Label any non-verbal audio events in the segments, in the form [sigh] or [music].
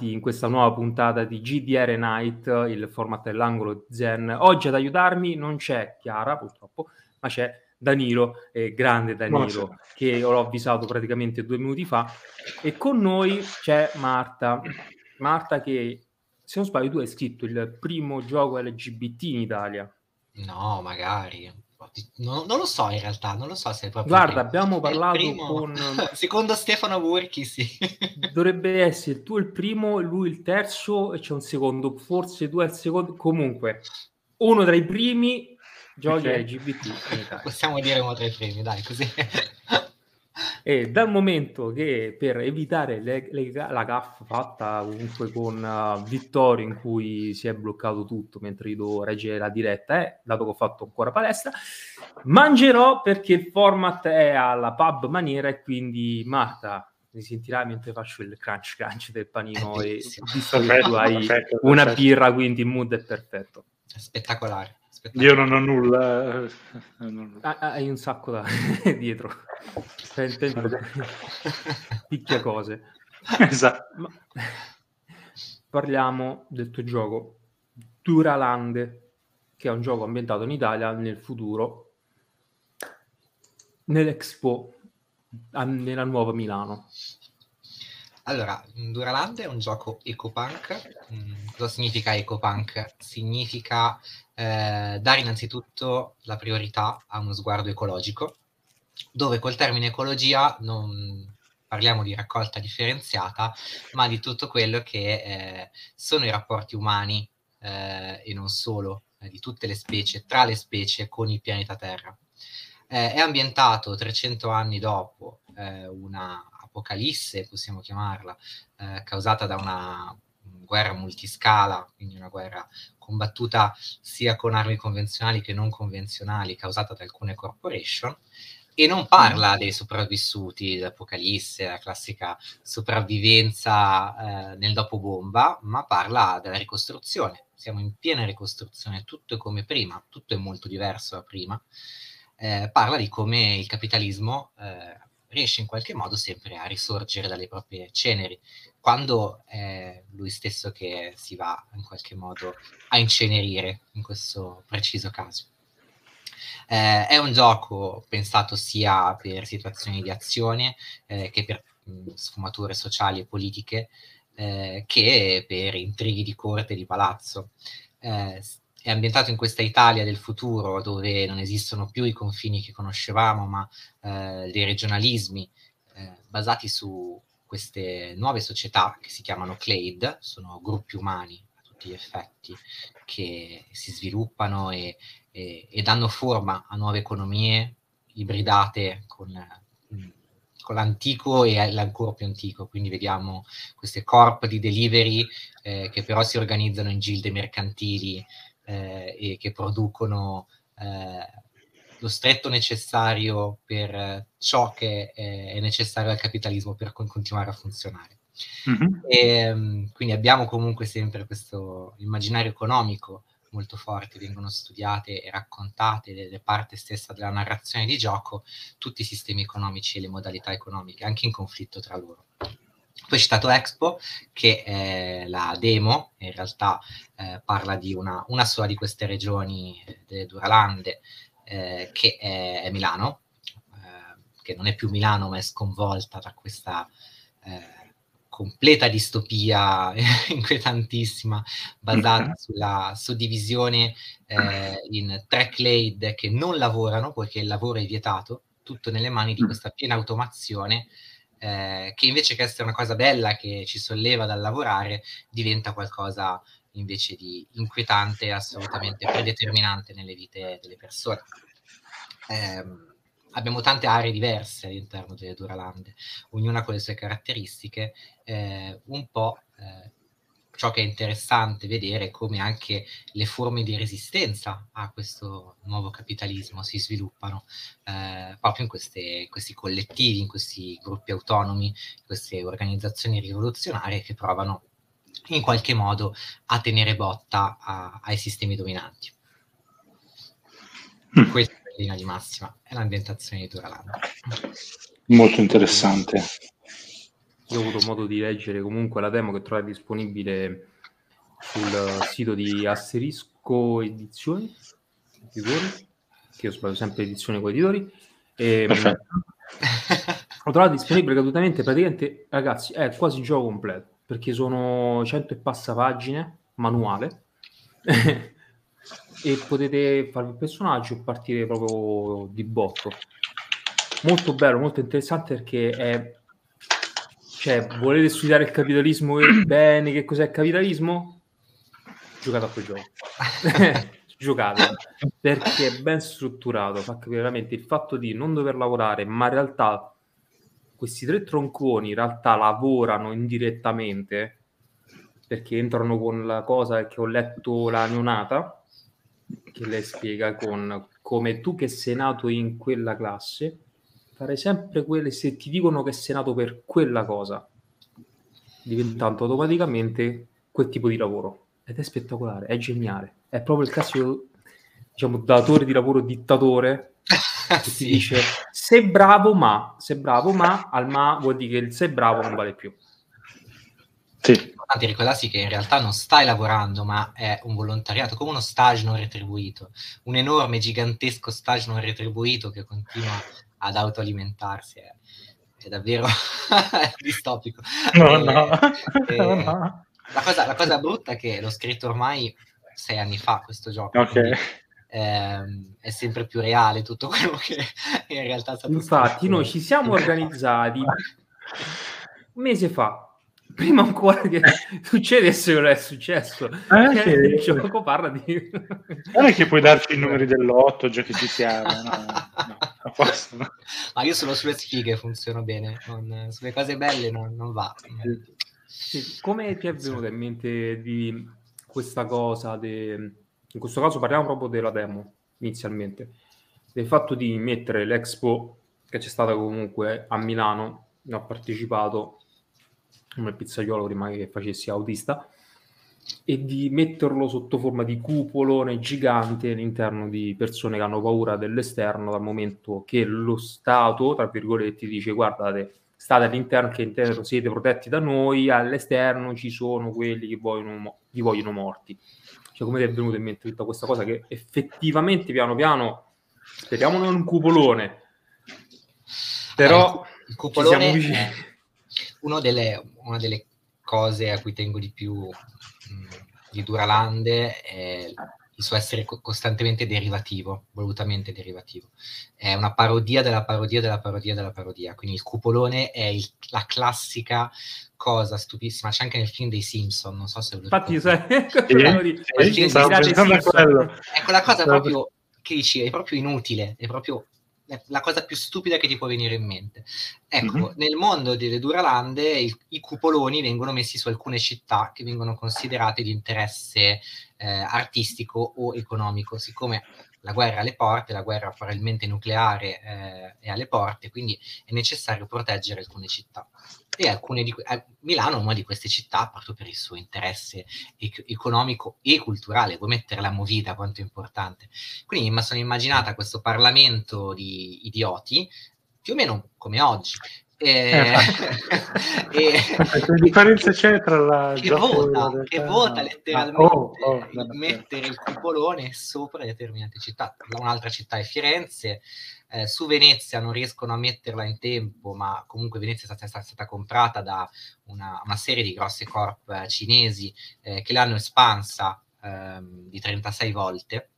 in questa nuova puntata di GDR Night, il format dell'angolo Zen. Oggi ad aiutarmi non c'è Chiara, purtroppo, ma c'è Danilo, eh, grande Danilo, che l'ho avvisato praticamente due minuti fa. E con noi c'è Marta. Marta che, se non sbaglio, tu hai scritto il primo gioco LGBT in Italia. No, magari. No, non lo so in realtà, non lo so se è proprio... Guarda, abbiamo parlato primo... con... [laughs] Secondo Stefano Burchi, sì. [laughs] Dovrebbe essere tu il primo, lui il terzo e c'è un secondo, forse tu il secondo. Comunque, uno tra i primi giochi okay. LGBT. Possiamo dire uno tra i primi, dai, così. E dal momento che per evitare le, le, la gaffa fatta comunque con uh, Vittorio in cui si è bloccato tutto mentre io devo reggere la diretta, eh, dato che ho fatto ancora palestra, mangerò perché il format è alla pub maniera e quindi Marta mi sentirà mentre faccio il crunch crunch del panino e visto che tu hai perfetto, una perfetto. birra quindi il mood è perfetto. Spettacolare. Io non ho nulla. Ah, hai un sacco da [laughs] dietro. [laughs] Picchia cose. Esatto. Ma... [laughs] Parliamo del tuo gioco Duraland, che è un gioco ambientato in Italia nel futuro, nell'Expo, nella nuova Milano. Allora, Duraland è un gioco ecopunk. Mm, cosa significa ecopunk? Significa eh, dare innanzitutto la priorità a uno sguardo ecologico, dove col termine ecologia non parliamo di raccolta differenziata, ma di tutto quello che eh, sono i rapporti umani eh, e non solo, eh, di tutte le specie, tra le specie con il pianeta Terra. Eh, è ambientato 300 anni dopo eh, una apocalisse, possiamo chiamarla, causata da una guerra multiscala, quindi una guerra combattuta sia con armi convenzionali che non convenzionali, causata da alcune corporation, e non parla dei sopravvissuti dell'Apocalisse, la classica sopravvivenza eh, nel dopobomba, ma parla della ricostruzione. Siamo in piena ricostruzione, tutto è come prima, tutto è molto diverso da prima. Eh, parla di come il capitalismo eh, riesce in qualche modo sempre a risorgere dalle proprie ceneri, quando è lui stesso che si va in qualche modo a incenerire in questo preciso caso. Eh, è un gioco pensato sia per situazioni di azione eh, che per mh, sfumature sociali e politiche, eh, che per intrighi di corte e di palazzo. Eh, è ambientato in questa Italia del futuro dove non esistono più i confini che conoscevamo, ma eh, dei regionalismi eh, basati su queste nuove società che si chiamano Clade, sono gruppi umani a tutti gli effetti che si sviluppano e, e, e danno forma a nuove economie ibridate con, con l'antico e l'ancora più antico, quindi vediamo queste corp di delivery eh, che però si organizzano in gilde mercantili eh, e che producono eh, lo stretto necessario per ciò che è necessario al capitalismo per con- continuare a funzionare. Mm-hmm. E, ehm, quindi abbiamo comunque sempre questo immaginario economico molto forte, vengono studiate e raccontate le parte stessa della narrazione di gioco, tutti i sistemi economici e le modalità economiche, anche in conflitto tra loro. Poi citato Expo, che è la demo, in realtà eh, parla di una, una, sola di queste regioni delle Duralande, eh, che è, Milano, eh, che non è più Milano, ma è sconvolta da questa eh, completa distopia [laughs] inquietantissima, basata mm-hmm. sulla suddivisione eh, in tre clade che non lavorano, poiché il lavoro è vietato, tutto nelle mani di mm. questa piena automazione eh, che invece che essere una cosa bella che ci solleva dal lavorare, diventa qualcosa invece di inquietante e assolutamente predeterminante nelle vite delle persone. Eh, abbiamo tante aree diverse all'interno delle Duralande, ognuna con le sue caratteristiche, eh, un po' eh, ciò che è interessante vedere è come anche le forme di resistenza a questo nuovo capitalismo si sviluppano eh, proprio in queste, questi collettivi, in questi gruppi autonomi, queste organizzazioni rivoluzionarie che provano in qualche modo a tenere botta a, ai sistemi dominanti. Mm. Questa è la linea di massima, è l'ambientazione di Duraland. Molto interessante. Io ho avuto modo di leggere comunque la demo che trovate disponibile sul sito di Asterisco Edizioni, editori, che io sbaglio sempre edizione con editori. E, ho trovato disponibile gratuitamente praticamente, ragazzi, è quasi il gioco completo, perché sono 100 e passa pagine, manuale, [laughs] e potete fare un personaggio e partire proprio di botto. Molto bello, molto interessante perché è... Cioè, volete studiare il capitalismo [coughs] bene, che cos'è il capitalismo? Giocate a quel gioco. [laughs] Giocate, perché è ben strutturato, fa capire veramente il fatto di non dover lavorare, ma in realtà questi tre tronconi in realtà lavorano indirettamente perché entrano con la cosa che ho letto la neonata che lei spiega con come tu che sei nato in quella classe fare sempre quelle se ti dicono che sei nato per quella cosa diventando automaticamente quel tipo di lavoro. Ed è spettacolare, è geniale. È proprio il classico diciamo datore di lavoro dittatore [laughs] sì. ti dice sei bravo ma, sei bravo ma, al ma vuol dire che il sei bravo non vale più. Sì. Importante ricordarsi che in realtà non stai lavorando, ma è un volontariato, come uno stage non retribuito, un enorme, gigantesco stage non retribuito che continua ad autoalimentarsi. È, è davvero [laughs] distopico. No, e, no. E, no. La, cosa, la cosa brutta è che l'ho scritto ormai sei anni fa questo gioco. Ok ehm, è sempre più reale tutto [laughs] quello che in realtà è stato Infatti, noi ci siamo organizzati un mese fa. Prima ancora che [laughs] succedesse quello che è successo, eh, che il gioco parla di. [laughs] Non è che puoi darci i numeri dell'otto già che ci siamo, no, no, posso, no. Ma io solo sulle sfighe funziono bene, non, sulle cose belle non, non va. Sì. Come ti è venuta in mente di questa cosa? De in questo caso parliamo proprio della demo inizialmente, del fatto di mettere l'Expo che c'è stata comunque a Milano, ne ho partecipato come pizzaiolo prima che facessi autista, e di metterlo sotto forma di cupolone gigante all'interno di persone che hanno paura dell'esterno dal momento che lo Stato, tra virgolette, dice guardate, state all'interno che all'interno siete protetti da noi, all'esterno ci sono quelli che vogliono, vi vogliono morti. Cioè, come ti è venuta in mente tutta questa cosa che effettivamente piano piano, speriamo non un cupolone, però eh, il cupolone è una delle, una delle cose a cui tengo di più mh, di Duralande è il suo essere co- costantemente derivativo, volutamente derivativo. È una parodia della parodia della parodia della parodia. Quindi il cupolone è il, la classica cosa stupissima, c'è anche nel film dei Simpson, non so se lo Infatti, sai, [laughs] sì, sì, a quello. È quella cosa proprio che dici, è proprio inutile, è proprio la cosa più stupida che ti può venire in mente. Ecco, mm-hmm. nel mondo delle Duralande il, i cupoloni vengono messi su alcune città che vengono considerate di interesse eh, artistico o economico, siccome la guerra alle porte, la guerra probabilmente nucleare eh, è alle porte, quindi è necessario proteggere alcune città. E alcune di, eh, Milano è una di queste città proprio per il suo interesse ec- economico e culturale. Vuoi mettere la movida quanto è importante? Quindi mi sono immaginata questo Parlamento di idioti, più o meno come oggi, eh, [laughs] e, che differenza c'è tra la che vota, che vota letteralmente oh, oh, mettere il cupolone sopra determinate città un'altra città è Firenze eh, su Venezia non riescono a metterla in tempo ma comunque Venezia è stata, è stata comprata da una, una, serie di grosse corp eh, cinesi eh, che l'hanno espansa ehm, di 36 volte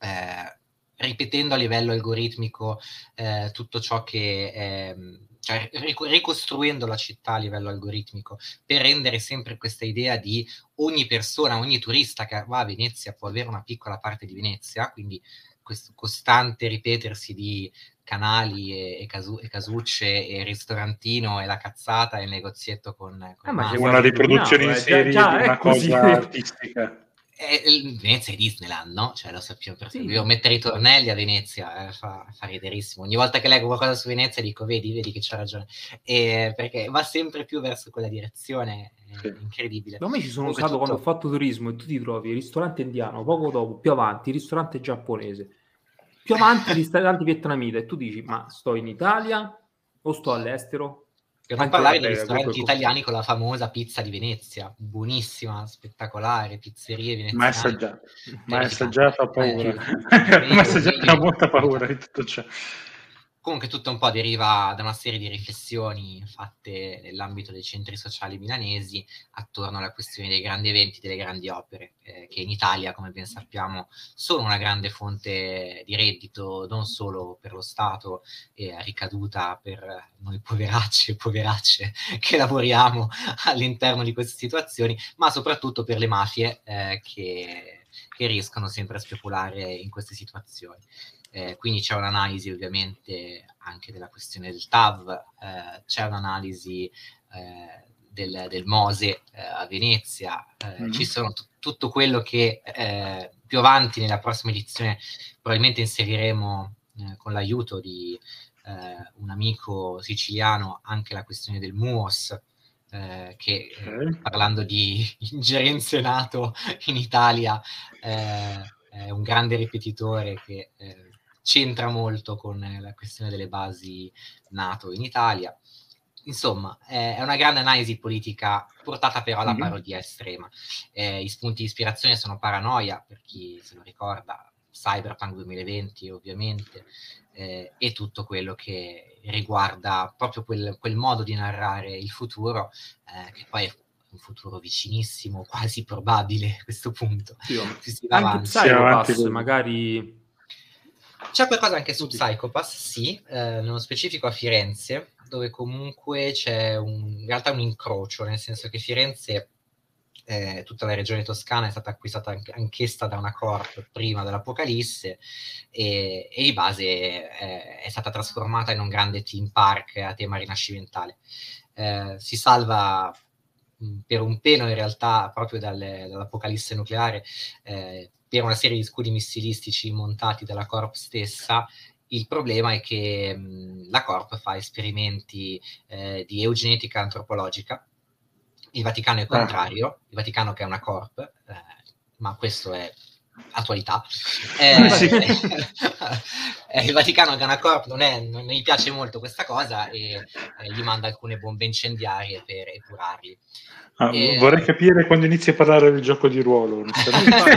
eh, ripetendo a livello algoritmico eh, tutto ciò che ehm, cioè ricostruendo la città a livello algoritmico per rendere sempre questa idea di ogni persona, ogni turista che va a Venezia può avere una piccola parte di Venezia, quindi questo costante ripetersi di canali e, e, casu- e casucce e ristorantino e la cazzata e il negozietto con, con ah, una riproduzione in eh, serie già, già, di una cosa artistica Venezia è Disneyland, no? Cioè lo sappiamo perché sì. devo mettere i tornelli a Venezia, eh, fa, fa riderissimo. Ogni volta che leggo qualcosa su Venezia dico, vedi, vedi che c'ha ragione. E, perché va sempre più verso quella direzione, è incredibile. Da me ci sono Comunque stato tutto... quando ho fatto turismo e tu ti trovi il ristorante indiano, poco dopo, più avanti, il ristorante giapponese, più avanti il ristorante [laughs] vietnamita e tu dici, ma sto in Italia o sto all'estero? Per non parlare dei ristoranti italiani con la famosa pizza di Venezia, buonissima, spettacolare, pizzerie veneziane. Mai assaggiata, mai Terrificante. assaggiata, ho paura. Eh, mai assaggiata, ho molta paura di tutto ciò. Comunque tutto un po' deriva da una serie di riflessioni fatte nell'ambito dei centri sociali milanesi attorno alla questione dei grandi eventi, delle grandi opere, eh, che in Italia, come ben sappiamo, sono una grande fonte di reddito non solo per lo Stato e ricaduta per noi poveracci e poveracce [laughs] che lavoriamo all'interno di queste situazioni, ma soprattutto per le mafie eh, che, che riescono sempre a speculare in queste situazioni. Eh, quindi c'è un'analisi ovviamente anche della questione del TAV, eh, c'è un'analisi eh, del, del, Mose eh, a Venezia, mm-hmm. ci sono t- tutto quello che eh, più avanti nella prossima edizione probabilmente inseriremo eh, con l'aiuto di un amico siciliano anche la questione del MUOS. Che okay. parlando di [laughs] ingerenze NATO in Italia è un grande ripetitore che c'entra molto con la questione delle basi NATO in Italia. Insomma, è una grande analisi politica portata però alla parodia estrema. Eh, I spunti di ispirazione sono Paranoia, per chi se lo ricorda, Cyberpunk 2020 ovviamente, eh, e tutto quello che riguarda proprio quel, quel modo di narrare il futuro, eh, che poi è un futuro vicinissimo, quasi probabile a questo punto. Sì, si va avanti. Psychopass, magari c'è qualcosa anche su Psychopass, sì, eh, nello specifico a Firenze, dove comunque c'è un, in realtà un incrocio, nel senso che Firenze, eh, tutta la regione toscana, è stata acquistata anche, anch'essa da una corp prima dell'Apocalisse e, e di base eh, è stata trasformata in un grande team park a tema rinascimentale. Eh, si salva per un pelo in realtà proprio dalle, dall'Apocalisse nucleare eh, per una serie di scudi missilistici montati dalla Corp stessa. Il problema è che mh, la Corp fa esperimenti eh, di eugenetica antropologica. Il Vaticano è contrario, il Vaticano che è una Corp, eh, ma questo è attualità. Eh, sì. [laughs] eh, il Vaticano che è una Corp non, è, non gli piace molto questa cosa e eh, gli manda alcune bombe incendiarie per epurarli. Ah, e... Vorrei capire quando inizi a parlare del gioco di ruolo.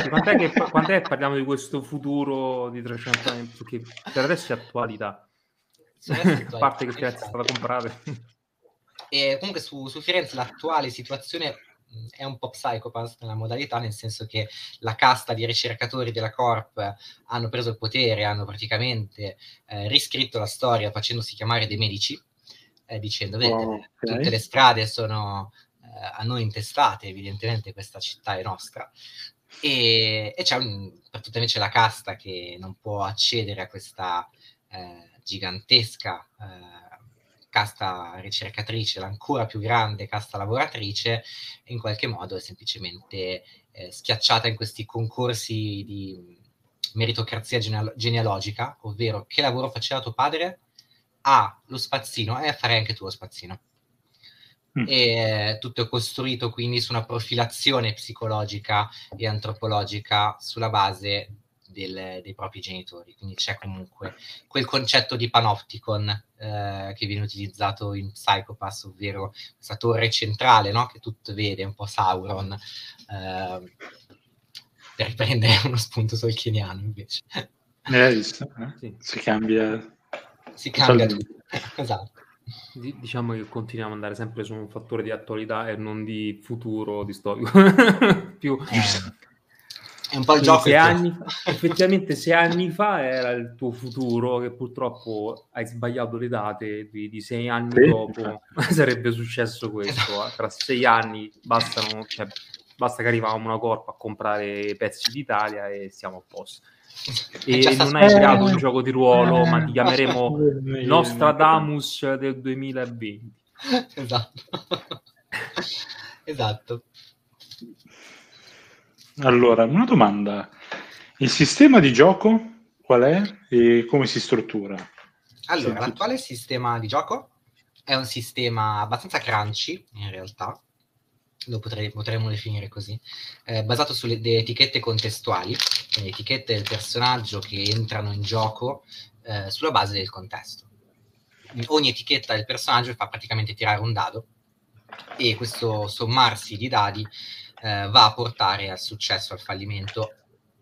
Quant'è che quant'è parliamo di questo futuro di 300 anni? Perché per adesso è attualità. a parte che è stata comprata. E comunque su, su Firenze l'attuale situazione è un po' psychopath nella modalità, nel senso che la casta di ricercatori della Corp hanno preso il potere, hanno praticamente eh, riscritto la storia facendosi chiamare dei medici, eh, dicendo, vedete, oh, okay. tutte le strade sono eh, a noi intestate, evidentemente questa città è nostra. E, e c'è un, per tutta invece la casta che non può accedere a questa eh, gigantesca eh, casta ricercatrice, l'ancora più grande casta lavoratrice, in qualche modo è semplicemente eh, schiacciata in questi concorsi di meritocrazia genealo- genealogica, ovvero che lavoro faceva tuo padre? Ah, lo spazzino, e eh, farei anche tu lo spazzino. Mm. E tutto è costruito quindi su una profilazione psicologica e antropologica sulla base del, dei propri genitori. Quindi c'è comunque quel concetto di panopticon eh, che viene utilizzato in Psychopass, ovvero questa torre centrale no? che tutto vede, un po' Sauron, eh, per riprendere uno spunto tolkieniano invece. Eh, visto, eh? Sì. Si cambia. Si cambia tutto. [laughs] esatto. Diciamo che continuiamo ad andare sempre su un fattore di attualità e non di futuro distopico. [laughs] Più... Eh, è un po' il gioco. Sei anni, [laughs] effettivamente sei anni fa era il tuo futuro, che purtroppo hai sbagliato le date di, di sei anni sì. dopo. [laughs] Sarebbe successo questo. Tra sei anni bastano, cioè, basta che arriviamo una corpa a comprare pezzi d'Italia e siamo a posto [laughs] e non hai creato un gioco di ruolo, eh, ma ti chiameremo Nostradamus del 2020. Esatto. esatto. Allora, una domanda. Il sistema di gioco qual è e come si struttura? Allora, l'attuale sistema di gioco è un sistema abbastanza crunchy, in realtà, lo potrei, potremmo definire così, eh, basato sulle etichette contestuali, quindi etichette del personaggio che entrano in gioco eh, sulla base del contesto. ogni etichetta del personaggio fa praticamente tirare un dado e questo sommarsi di dadi eh, va a portare al successo, al fallimento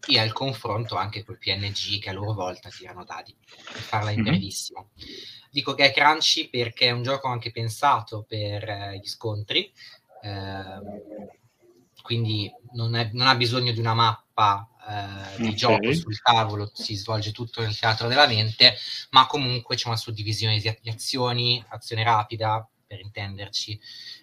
e al confronto anche col PNG che a loro volta tirano dadi, per farla in mm-hmm. brevissimo. Dico che è crunchy perché è un gioco anche pensato per eh, gli scontri, eh, quindi non, è, non, ha bisogno di una mappa eh, di okay. gioco sul tavolo, si svolge tutto nel teatro della mente, ma comunque c'è una suddivisione di azioni, azione rapida, per intenderci,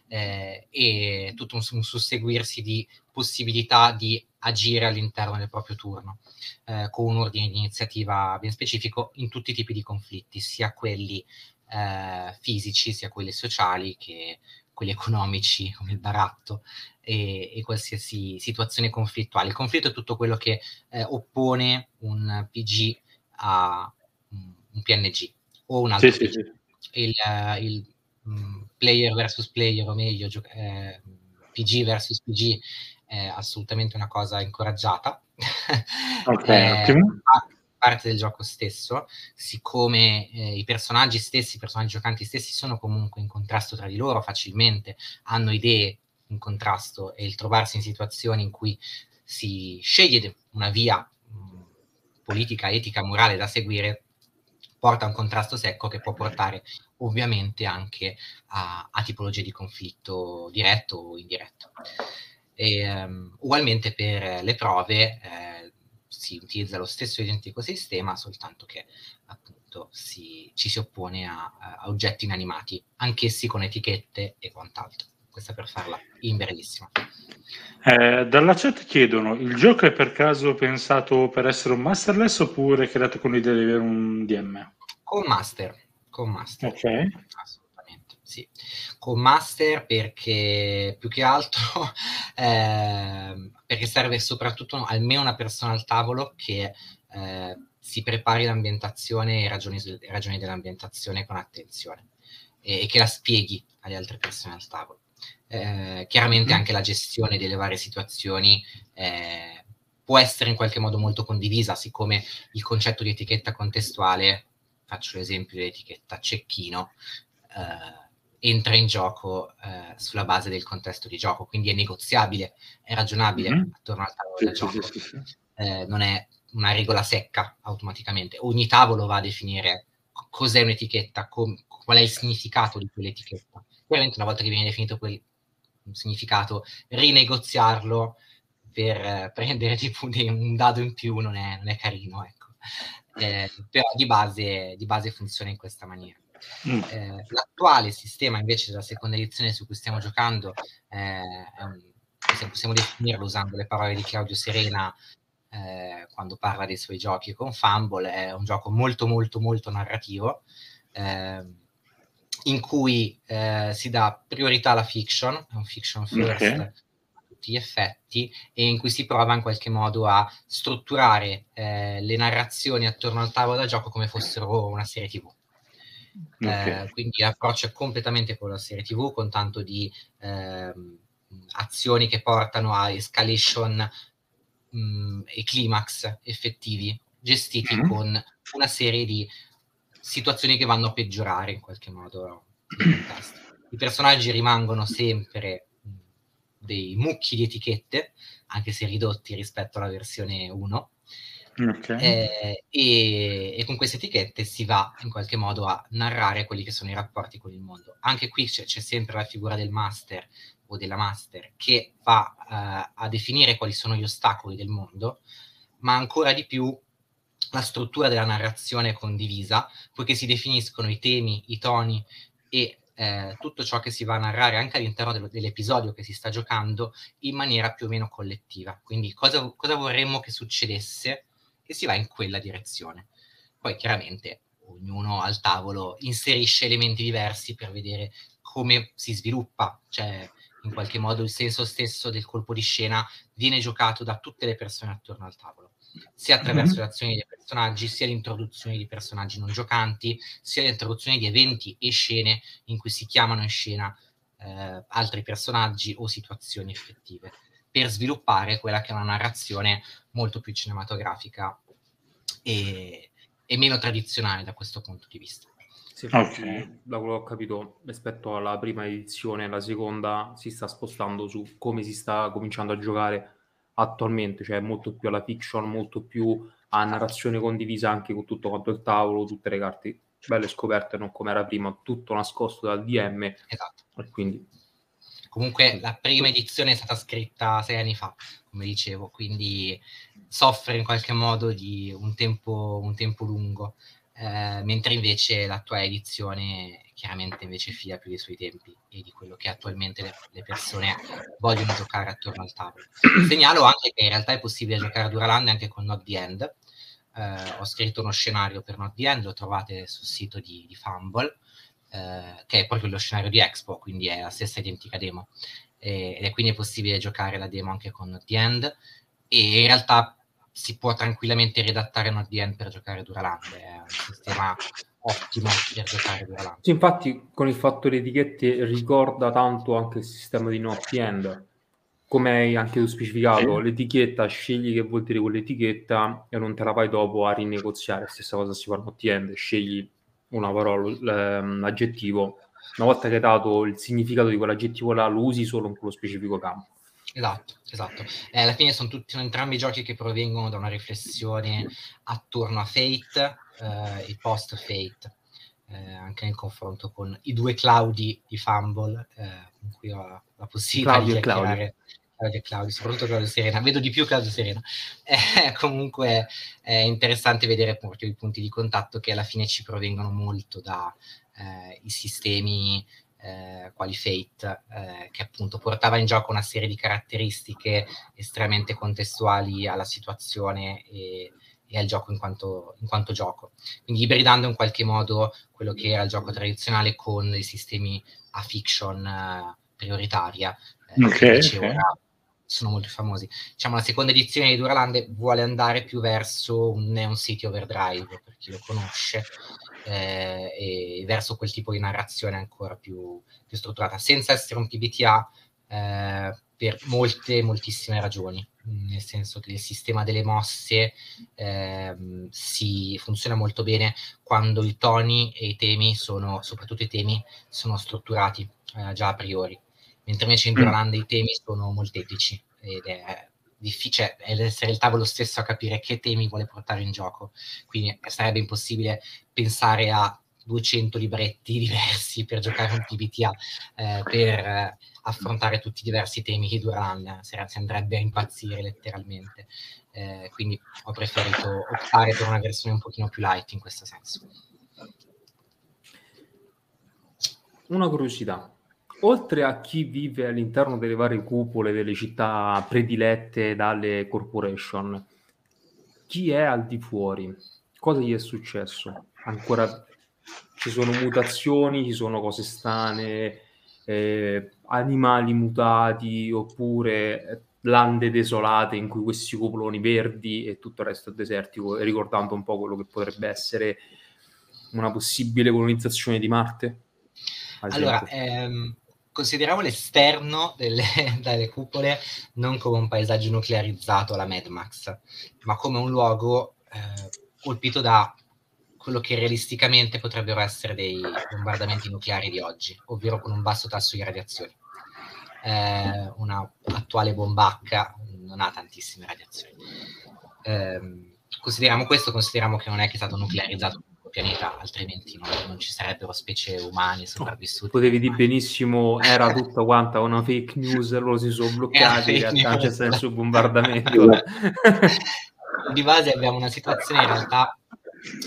eh, e tutto un, un, susseguirsi di possibilità di agire all'interno del proprio turno, eh, con un ordine di iniziativa ben specifico in tutti i tipi di conflitti, sia quelli eh, fisici, sia quelli sociali, che quelli economici, [laughs] come il baratto, e, e, qualsiasi situazione conflittuale. Il conflitto è tutto quello che eh, oppone un PG a un PNG o un altro sì, PG. Sì, sì. Il, uh, il um, player versus player, o meglio, gio- eh, PG versus PG è assolutamente una cosa incoraggiata. [laughs] Ok, eh, ottimo. Parte del gioco stesso, siccome eh, i personaggi stessi, i personaggi giocanti stessi sono comunque in contrasto tra di loro facilmente, hanno idee in contrasto e il trovarsi in situazioni in cui si sceglie una via mh, politica, etica, morale da seguire, porta a un contrasto secco che può portare ovviamente anche a, a tipologie di conflitto diretto o indiretto. E, um, ugualmente per le prove eh, si utilizza lo stesso identico sistema, soltanto che appunto si, ci si oppone a, a oggetti inanimati, anch'essi con etichette e quant'altro. Questa per farla in brevissima. Eh, dalla chat chiedono: il gioco è per caso pensato per essere un masterless oppure creato con l'idea di avere un DM? Con master, con master. Ok. Assolutamente, sì. Con master perché più che altro [laughs] eh, perché serve soprattutto almeno una persona al tavolo che eh, si prepari l'ambientazione e ragioni, ragioni dell'ambientazione con attenzione e, e che la spieghi alle altre persone al tavolo. Eh, chiaramente anche la gestione delle varie situazioni eh, può essere in qualche modo molto condivisa, siccome il concetto di etichetta contestuale, faccio l'esempio dell'etichetta cecchino, eh, entra in gioco eh, sulla base del contesto di gioco, quindi è negoziabile, è ragionabile mm-hmm. attorno al tavolo del gioco, sì, sì, sì. Eh, non è una regola secca automaticamente, ogni tavolo va a definire cos'è un'etichetta, com- qual è il significato di quell'etichetta. Ovviamente una volta che viene definito quel significato, rinegoziarlo per eh, [laughs] prendere tipo un dado in più non è, non è carino, ecco. Eh, però di base, di base, funziona in questa maniera. Mm. Eh, l'attuale sistema invece della seconda edizione su cui stiamo giocando, eh, un, possiamo definirlo usando le parole di Claudio Serena eh, quando parla dei suoi giochi con Fumble, è un gioco molto molto molto narrativo. Eh, in cui eh, si dà priorità alla fiction, è un fiction first okay. Tutti gli effetti, e in cui si prova in qualche modo a strutturare eh, le narrazioni attorno al tavolo da gioco come fossero una serie TV. Okay. Eh, quindi l'approccio è completamente quello della serie TV, con tanto di ehm, azioni che portano a escalation mh, mm, e climax effettivi, gestiti mm-hmm. con una serie di situazioni che vanno a peggiorare in qualche modo I personaggi rimangono sempre dei mucchi di etichette, anche se ridotti rispetto alla versione 1. Okay. Eh, e, e, con queste etichette si va in qualche modo a narrare quelli che sono i rapporti con il mondo. Anche qui c'è, c'è sempre la figura del master o della master che va uh, a definire quali sono gli ostacoli del mondo, ma ancora di più la struttura della narrazione condivisa, poiché si definiscono i temi, i toni e eh, tutto ciò che si va a narrare anche all'interno dello, dell'episodio che si sta giocando in maniera più o meno collettiva. Quindi cosa, cosa vorremmo che succedesse e si va in quella direzione. Poi chiaramente ognuno al tavolo inserisce elementi diversi per vedere come si sviluppa, cioè in qualche modo il senso stesso del colpo di scena viene giocato da tutte le persone attorno al tavolo sia attraverso mm-hmm. le azioni dei personaggi, sia l'introduzione di personaggi non giocanti, sia l'introduzione di eventi e scene in cui si chiamano in scena eh, altri personaggi o situazioni effettive, per sviluppare quella che è una narrazione molto più cinematografica e, e meno tradizionale da questo punto di vista. Sì, okay. da quello che ho capito, rispetto alla prima edizione, la seconda si sta spostando su come si sta cominciando a giocare attualmente, cioè molto più alla fiction, molto più a narrazione condivisa anche con tutto quanto il tavolo, tutte le carte belle scoperte, non come era prima, tutto nascosto dal DM. Esatto. E quindi... Comunque la prima edizione è stata scritta sei anni fa, come dicevo, quindi soffre in qualche modo di un tempo, un tempo lungo, eh, mentre invece l'attuale edizione chiaramente invece fila più dei suoi tempi e di quello che attualmente le, le persone vogliono giocare attorno al tavolo. Segnalo anche che in realtà è possibile giocare a Duraland anche con Not the End, eh, ho scritto uno scenario per Not the End, lo trovate sul sito di, di Fumble, eh, che è proprio lo scenario di Expo, quindi è la stessa identica demo. E, ed è quindi possibile giocare la demo anche con Not the End. E in realtà si può tranquillamente redattare the End per giocare Duraland, è un sistema ottimo per giocare Duraland. Sì, infatti con il fatto delle etichette ricorda tanto anche il sistema di Not the End come hai anche tu specificato, sì. l'etichetta, scegli che vuol dire quell'etichetta e non te la vai dopo a rinegoziare. Stessa cosa si fa a OTM, scegli una parola, l'aggettivo. Una volta che hai dato il significato di quell'aggettivo là, lo usi solo in quello specifico campo. Esatto, esatto. Eh, alla fine sono, tutti, sono entrambi giochi che provengono da una riflessione attorno a Fate eh, e post-Fate. Eh, anche nel confronto con i due Claudi di Fumble, eh, con cui ho la possibilità Claudio di chiacchierare Claudio Claudio, soprattutto Claudio Serena, vedo di più Claudio Serena. [laughs] Eh, comunque è interessante vedere proprio i punti di contatto che alla fine ci provengono molto dai eh, sistemi eh, quali Fate, eh, che appunto portava in gioco una serie di caratteristiche estremamente contestuali alla situazione e, e al gioco in quanto, in quanto, gioco. Quindi ibridando in qualche modo quello che era il gioco tradizionale con i sistemi a fiction eh, prioritaria. Eh, okay, okay. Ora, sono molto famosi. Diciamo, la seconda edizione di Duraland vuole andare più verso un Neon City Overdrive, per chi lo conosce, eh, e verso quel tipo di narrazione ancora più, più strutturata, senza essere un PBTA eh, per molte, moltissime ragioni. Nel senso che il sistema delle mosse eh, si funziona molto bene quando i toni e i temi sono, soprattutto i temi, sono strutturati eh, già a priori mentre invece in Durland mm. i temi sono molteplici ed è difficile ed essere il tavolo stesso a capire che temi vuole portare in gioco. Quindi sarebbe impossibile pensare a 200 libretti [laughs] diversi per giocare un PBTA, eh, per affrontare tutti i diversi temi che dureranno, si andrebbe a impazzire letteralmente. Eh, quindi ho preferito optare per una versione un pochino più light in questo senso. Una curiosità, oltre a chi vive all'interno delle varie cupole delle città predilette dalle corporation, chi è al di fuori? Cosa gli è successo? Ancora ci sono mutazioni, ci sono cose strane, eh, animali mutati oppure lande desolate in cui questi cupoloni verdi e tutto il resto è desertico, ricordando un po' quello che potrebbe essere una possibile colonizzazione di Marte? Allora, ehm, consideriamo l'esterno delle, [laughs] delle cupole non come un paesaggio nuclearizzato alla Mad Max, ma come un luogo eh, colpito da quello che realisticamente potrebbero essere dei bombardamenti nucleari di oggi, ovvero con un basso tasso di radiazioni. Eh, una attuale bombacca non ha tantissime radiazioni. Eh, consideriamo questo, consideriamo che non è che è stato nuclearizzato pianeta, altrimenti non, non ci sarebbero specie umane sopravvissute. Potevi dire benissimo, era tutta quanta una fake news, loro si sono [laughs] bloccati, in realtà c'è stato il bombardamento. Di base abbiamo una situazione in realtà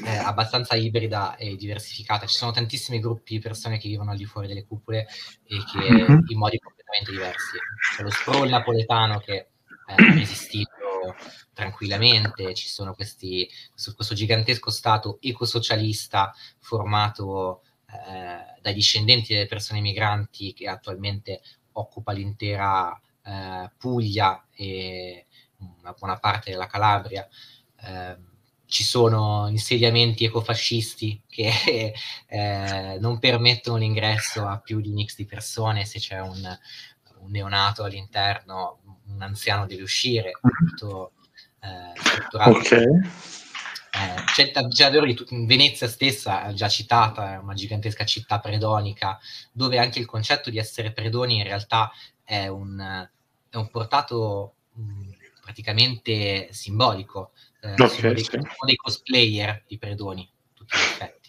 eh, abbastanza ibrida e diversificata. Ci sono tantissimi gruppi di persone che vivono al di fuori delle cupole e che mm-hmm. in modi completamente diversi. C'è lo sprawl napoletano che eh, ha resistito tranquillamente, ci sono questi, questo, questo gigantesco Stato ecosocialista formato eh, dai discendenti delle persone migranti che attualmente occupa l'intera eh, Puglia e una buona parte della Calabria. Eh, ci sono insediamenti ecofascisti che [laughs] eh, non permettono l'ingresso a più di un X di persone se c'è un, un neonato all'interno, un anziano deve uscire, tutto eh, strutturato. Okay. Eh, c'è, c'è davvero Venezia stessa, già citata, è una gigantesca città predonica, dove anche il concetto di essere predoni in realtà è un, è un portato mh, praticamente simbolico. Eh, okay, sono, dei, sì. sono, dei, cosplayer di predoni, tutti gli effetti.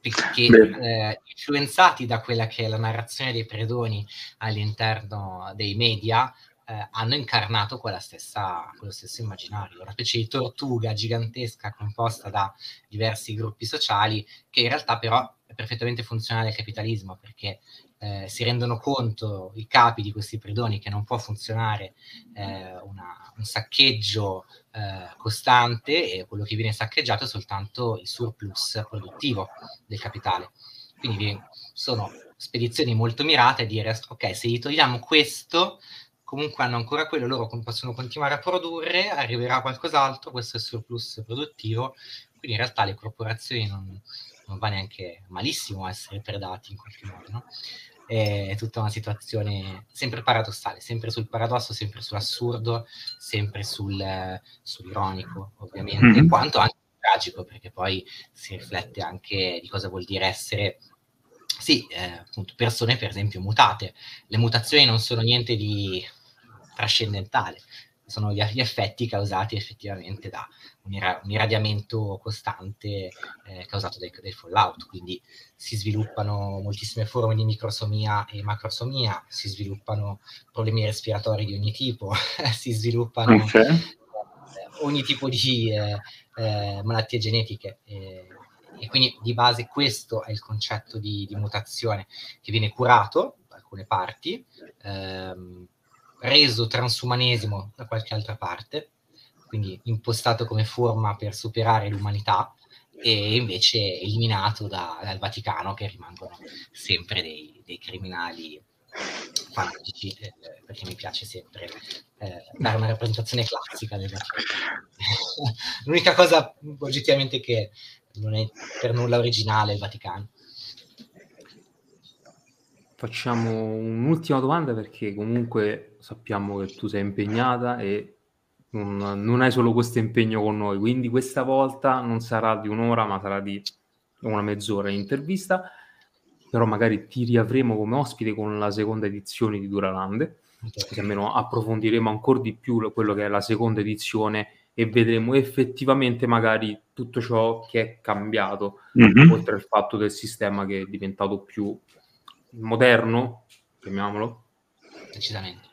Perché eh, influenzati da quella che è la narrazione dei predoni all'interno dei media, eh, hanno incarnato quella stessa, quello stesso immaginario, una specie di tortuga gigantesca composta da diversi gruppi sociali che in realtà però è perfettamente funzionale al capitalismo perché eh, si rendono conto i capi di questi predoni che non può funzionare eh, una, un saccheggio eh, costante e quello che viene saccheggiato è soltanto il surplus produttivo del capitale. Quindi sono spedizioni molto mirate a dire ok, se gli togliamo questo, comunque hanno ancora quello, loro possono continuare a produrre, arriverà qualcos'altro, questo è il surplus produttivo, quindi in realtà le corporazioni non, non va neanche malissimo essere predati in qualche modo, no? È tutta una situazione sempre paradossale, sempre sul paradosso, sempre sull'assurdo, sempre sul, sull'ironico, ovviamente, mm-hmm. quanto anche tragico, perché poi si riflette anche di cosa vuol dire essere sì, eh, appunto, persone per esempio mutate. Le mutazioni non sono niente di trascendentale, sono gli, gli effetti causati effettivamente da un, ira- un irradiamento costante eh, causato dai, dai, fallout, quindi si sviluppano moltissime forme di microsomia e macrosomia, si sviluppano problemi respiratori di ogni tipo, [laughs] si sviluppano okay. eh, ogni tipo di eh, eh malattie genetiche. e quindi di base questo è il concetto di, di mutazione che viene curato da alcune parti, ehm, reso transumanesimo da qualche altra parte, quindi impostato come forma per superare l'umanità, e invece eliminato da, dal Vaticano, che rimangono sempre dei, dei criminali fanatici, eh, perché mi piace sempre eh, dare una rappresentazione classica del Vaticano. [laughs] L'unica cosa oggettivamente che non è per nulla originale il Vaticano facciamo un'ultima domanda perché comunque sappiamo che tu sei impegnata e non, non, hai solo questo impegno con noi, quindi questa volta non sarà di un'ora ma sarà di una mezz'ora di intervista, però magari ti riavremo come ospite con la seconda edizione di Duralande, così almeno approfondiremo ancora di più quello che è la seconda edizione e vedremo effettivamente magari tutto ciò che è cambiato, mm-hmm. oltre al fatto del sistema che è diventato più moderno, chiamiamolo. Decisamente.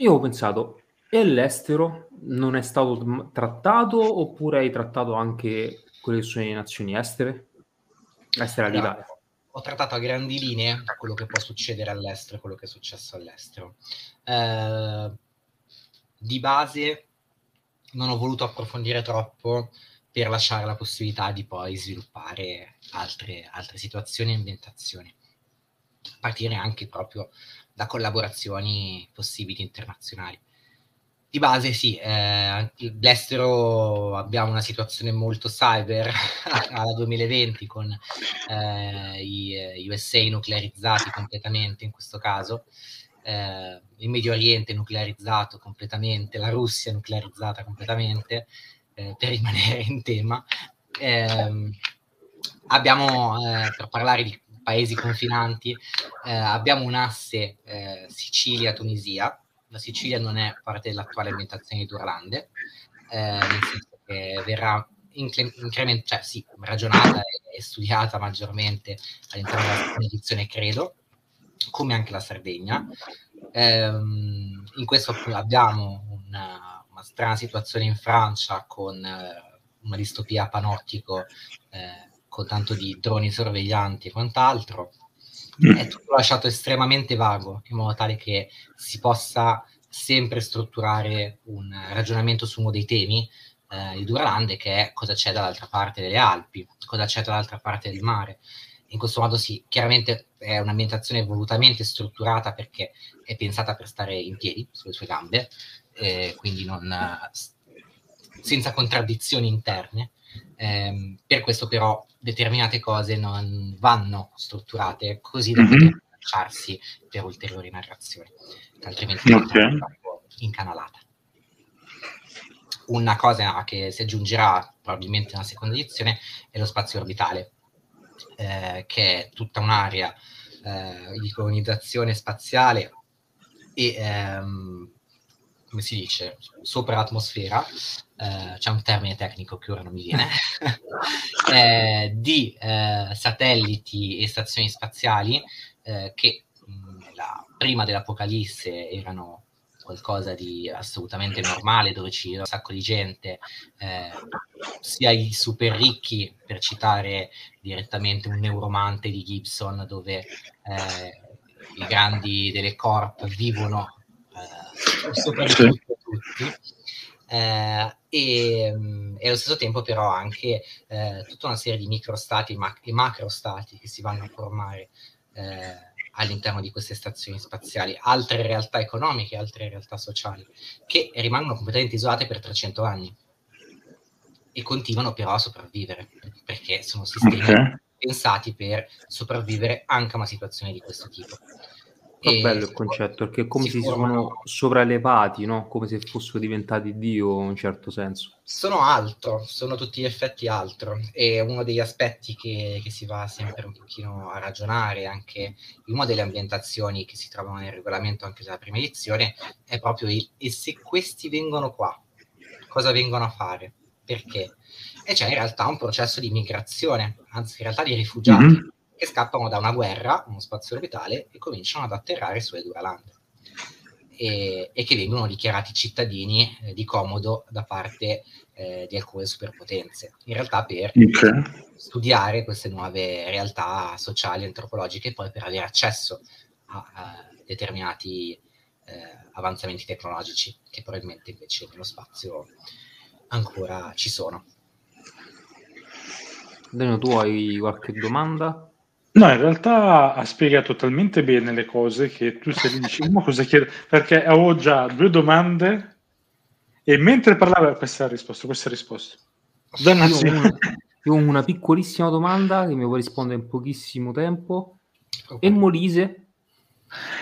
Io ho pensato, e l'estero non è stato trattato oppure hai trattato anche quelle che sono le nazioni estere? Estere all'Italia. Ho trattato a grandi linee quello che può succedere all'estero e quello che è successo all'estero. Eh, di base non ho voluto approfondire troppo per lasciare la possibilità di poi sviluppare altre, altre situazioni e ambientazioni partire anche proprio da collaborazioni possibili internazionali. Di base sì, eh, l'estero abbiamo una situazione molto cyber [laughs] alla 2020 con eh, i eh, USA nuclearizzati completamente in questo caso, eh, il Medio Oriente nuclearizzato completamente, la Russia nuclearizzata completamente, eh, per rimanere in tema. Ehm, abbiamo, eh, per parlare di paesi confinanti, eh, abbiamo un asse eh, Sicilia-Tunisia. La Sicilia non è parte dell'attuale ambientazione di Durlande, eh, nel senso che verrà incrementata, cioè sì, ragionata e, e, studiata maggiormente all'interno della edizione, credo, come anche la Sardegna. Ehm, in questo abbiamo una, una, strana situazione in Francia con eh, una distopia panottico eh, con tanto di droni sorveglianti e quant'altro. Mm. È tutto lasciato estremamente vago, in modo tale che si possa sempre strutturare un ragionamento su uno dei temi eh, di Duralande, che è cosa c'è dall'altra parte delle Alpi, cosa c'è dall'altra parte del mare. In questo modo sì, chiaramente è un'ambientazione volutamente strutturata perché è pensata per stare in piedi sulle sue gambe, eh, quindi non, senza contraddizioni interne. Eh, per questo però determinate cose non vanno strutturate così da mm-hmm. poter lasciarsi per ulteriori narrazioni, altrimenti okay. incanalata. una cosa che si aggiungerà probabilmente nella seconda edizione è lo spazio orbitale, eh, che è tutta un'area eh, di colonizzazione spaziale e ehm, come si dice, sopra l'atmosfera, eh, c'è un termine tecnico che ora non mi viene, [laughs] eh, di eh, satelliti e stazioni spaziali eh, che mh, la, prima dell'Apocalisse erano qualcosa di assolutamente normale dove ci era un sacco di gente, eh, sia i super ricchi, per citare direttamente un neuromante di Gibson, dove eh, i grandi delle corp vivono soprattutto tutti. Eh, e, mm, e, allo stesso tempo però anche eh, tutta una serie di microstati mac- e macrostati che si vanno a formare eh, all'interno di queste stazioni spaziali, altre realtà economiche, altre realtà sociali, che rimangono completamente isolate per 300 anni e continuano però a sopravvivere, perché sono sistemi okay. pensati per sopravvivere anche a una situazione di questo tipo. È bello il concetto, perché è come se si sono sopraelevati, no? come se fossero diventati Dio in un certo senso. Sono altro, sono tutti gli effetti altro. E uno degli aspetti che, che si va sempre un pochino a ragionare, anche in una delle ambientazioni che si trovano nel regolamento anche della prima edizione, è proprio il e se questi vengono qua, cosa vengono a fare? Perché? E c'è in realtà un processo di migrazione, anzi in realtà di rifugiati. Mm-hmm che scappano da una guerra, uno spazio orbitale, e cominciano ad atterrare sulle due lande. E, e, che vengono dichiarati cittadini eh, di comodo da parte eh, di alcune superpotenze. In realtà per okay. studiare queste nuove realtà sociali, antropologiche, e poi per avere accesso a, a determinati eh, avanzamenti tecnologici che probabilmente invece nello spazio ancora ci sono. Daniel, tu hai qualche domanda? No, in realtà ha spiegato talmente bene le cose che tu stai dicendo cosa chiede, perché avevo già due domande e mentre parlava questa è risposta, questa è risposta. Io ho, una, io ho una piccolissima domanda che mi vuoi rispondere in pochissimo tempo. Okay. E Molise?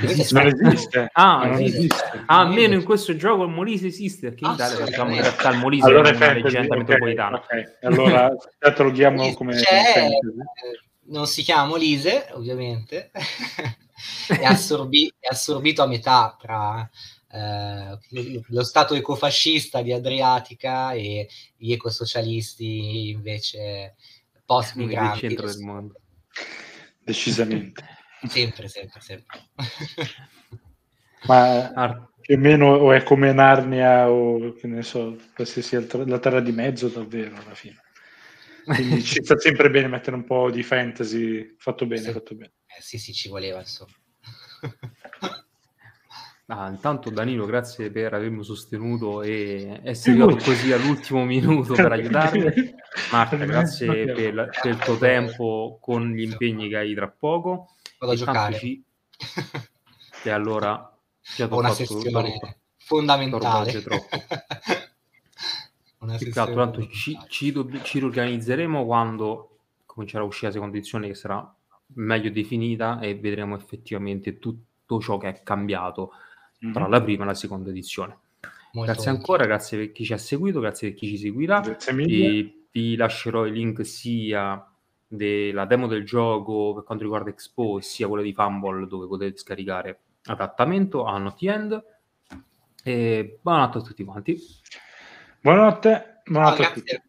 Esiste? Non esiste. Ah, non esiste. Ah, almeno in questo gioco il Molise esiste, perché in Italia facciamo in realtà il Molise allora, è una leggenda okay, metropolitana. Okay. Allora, te lo chiamo come... C'è, non si chiama Molise, ovviamente, è, [laughs] assorbi- è, assorbito a metà tra eh, lo stato ecofascista di Adriatica e gli ecosocialisti invece post-migranti. Il centro del mondo. Decisamente. [laughs] sempre, sempre, sempre. [laughs] Ma più o meno o è come Narnia o che ne so, qualsiasi altra, la terra di mezzo davvero alla fine. Quindi ci sta sempre bene mettere un po' di fantasy, fatto bene, sì. fatto bene. Eh, sì, sì, ci voleva, insomma. [laughs] Ah, intanto Danilo, grazie per avermi sostenuto e essere arrivato così all'ultimo minuto per aiutarmi. [laughs] Marta, grazie per, per, il tuo tempo con gli impegni che hai tra poco. Vado a giocare. Ci... E allora una sessione fondamentale. Troppo. [laughs] Più che altro, tanto ci, ci, ci organizzeremo quando comincerà a uscire la seconda edizione che sarà meglio definita e vedremo effettivamente tutto ciò che è cambiato mm-hmm. tra la prima e la seconda edizione. Molto grazie molto. ancora, grazie per chi ci ha seguito, grazie per chi ci seguirà. Grazie mille. E vi lascerò i link sia della demo del gioco per quanto riguarda Expo sia quella di Fumble dove potete scaricare adattamento a Not End. E buonanotte a tutti quanti. Buonanotte, buonanotte a tutti.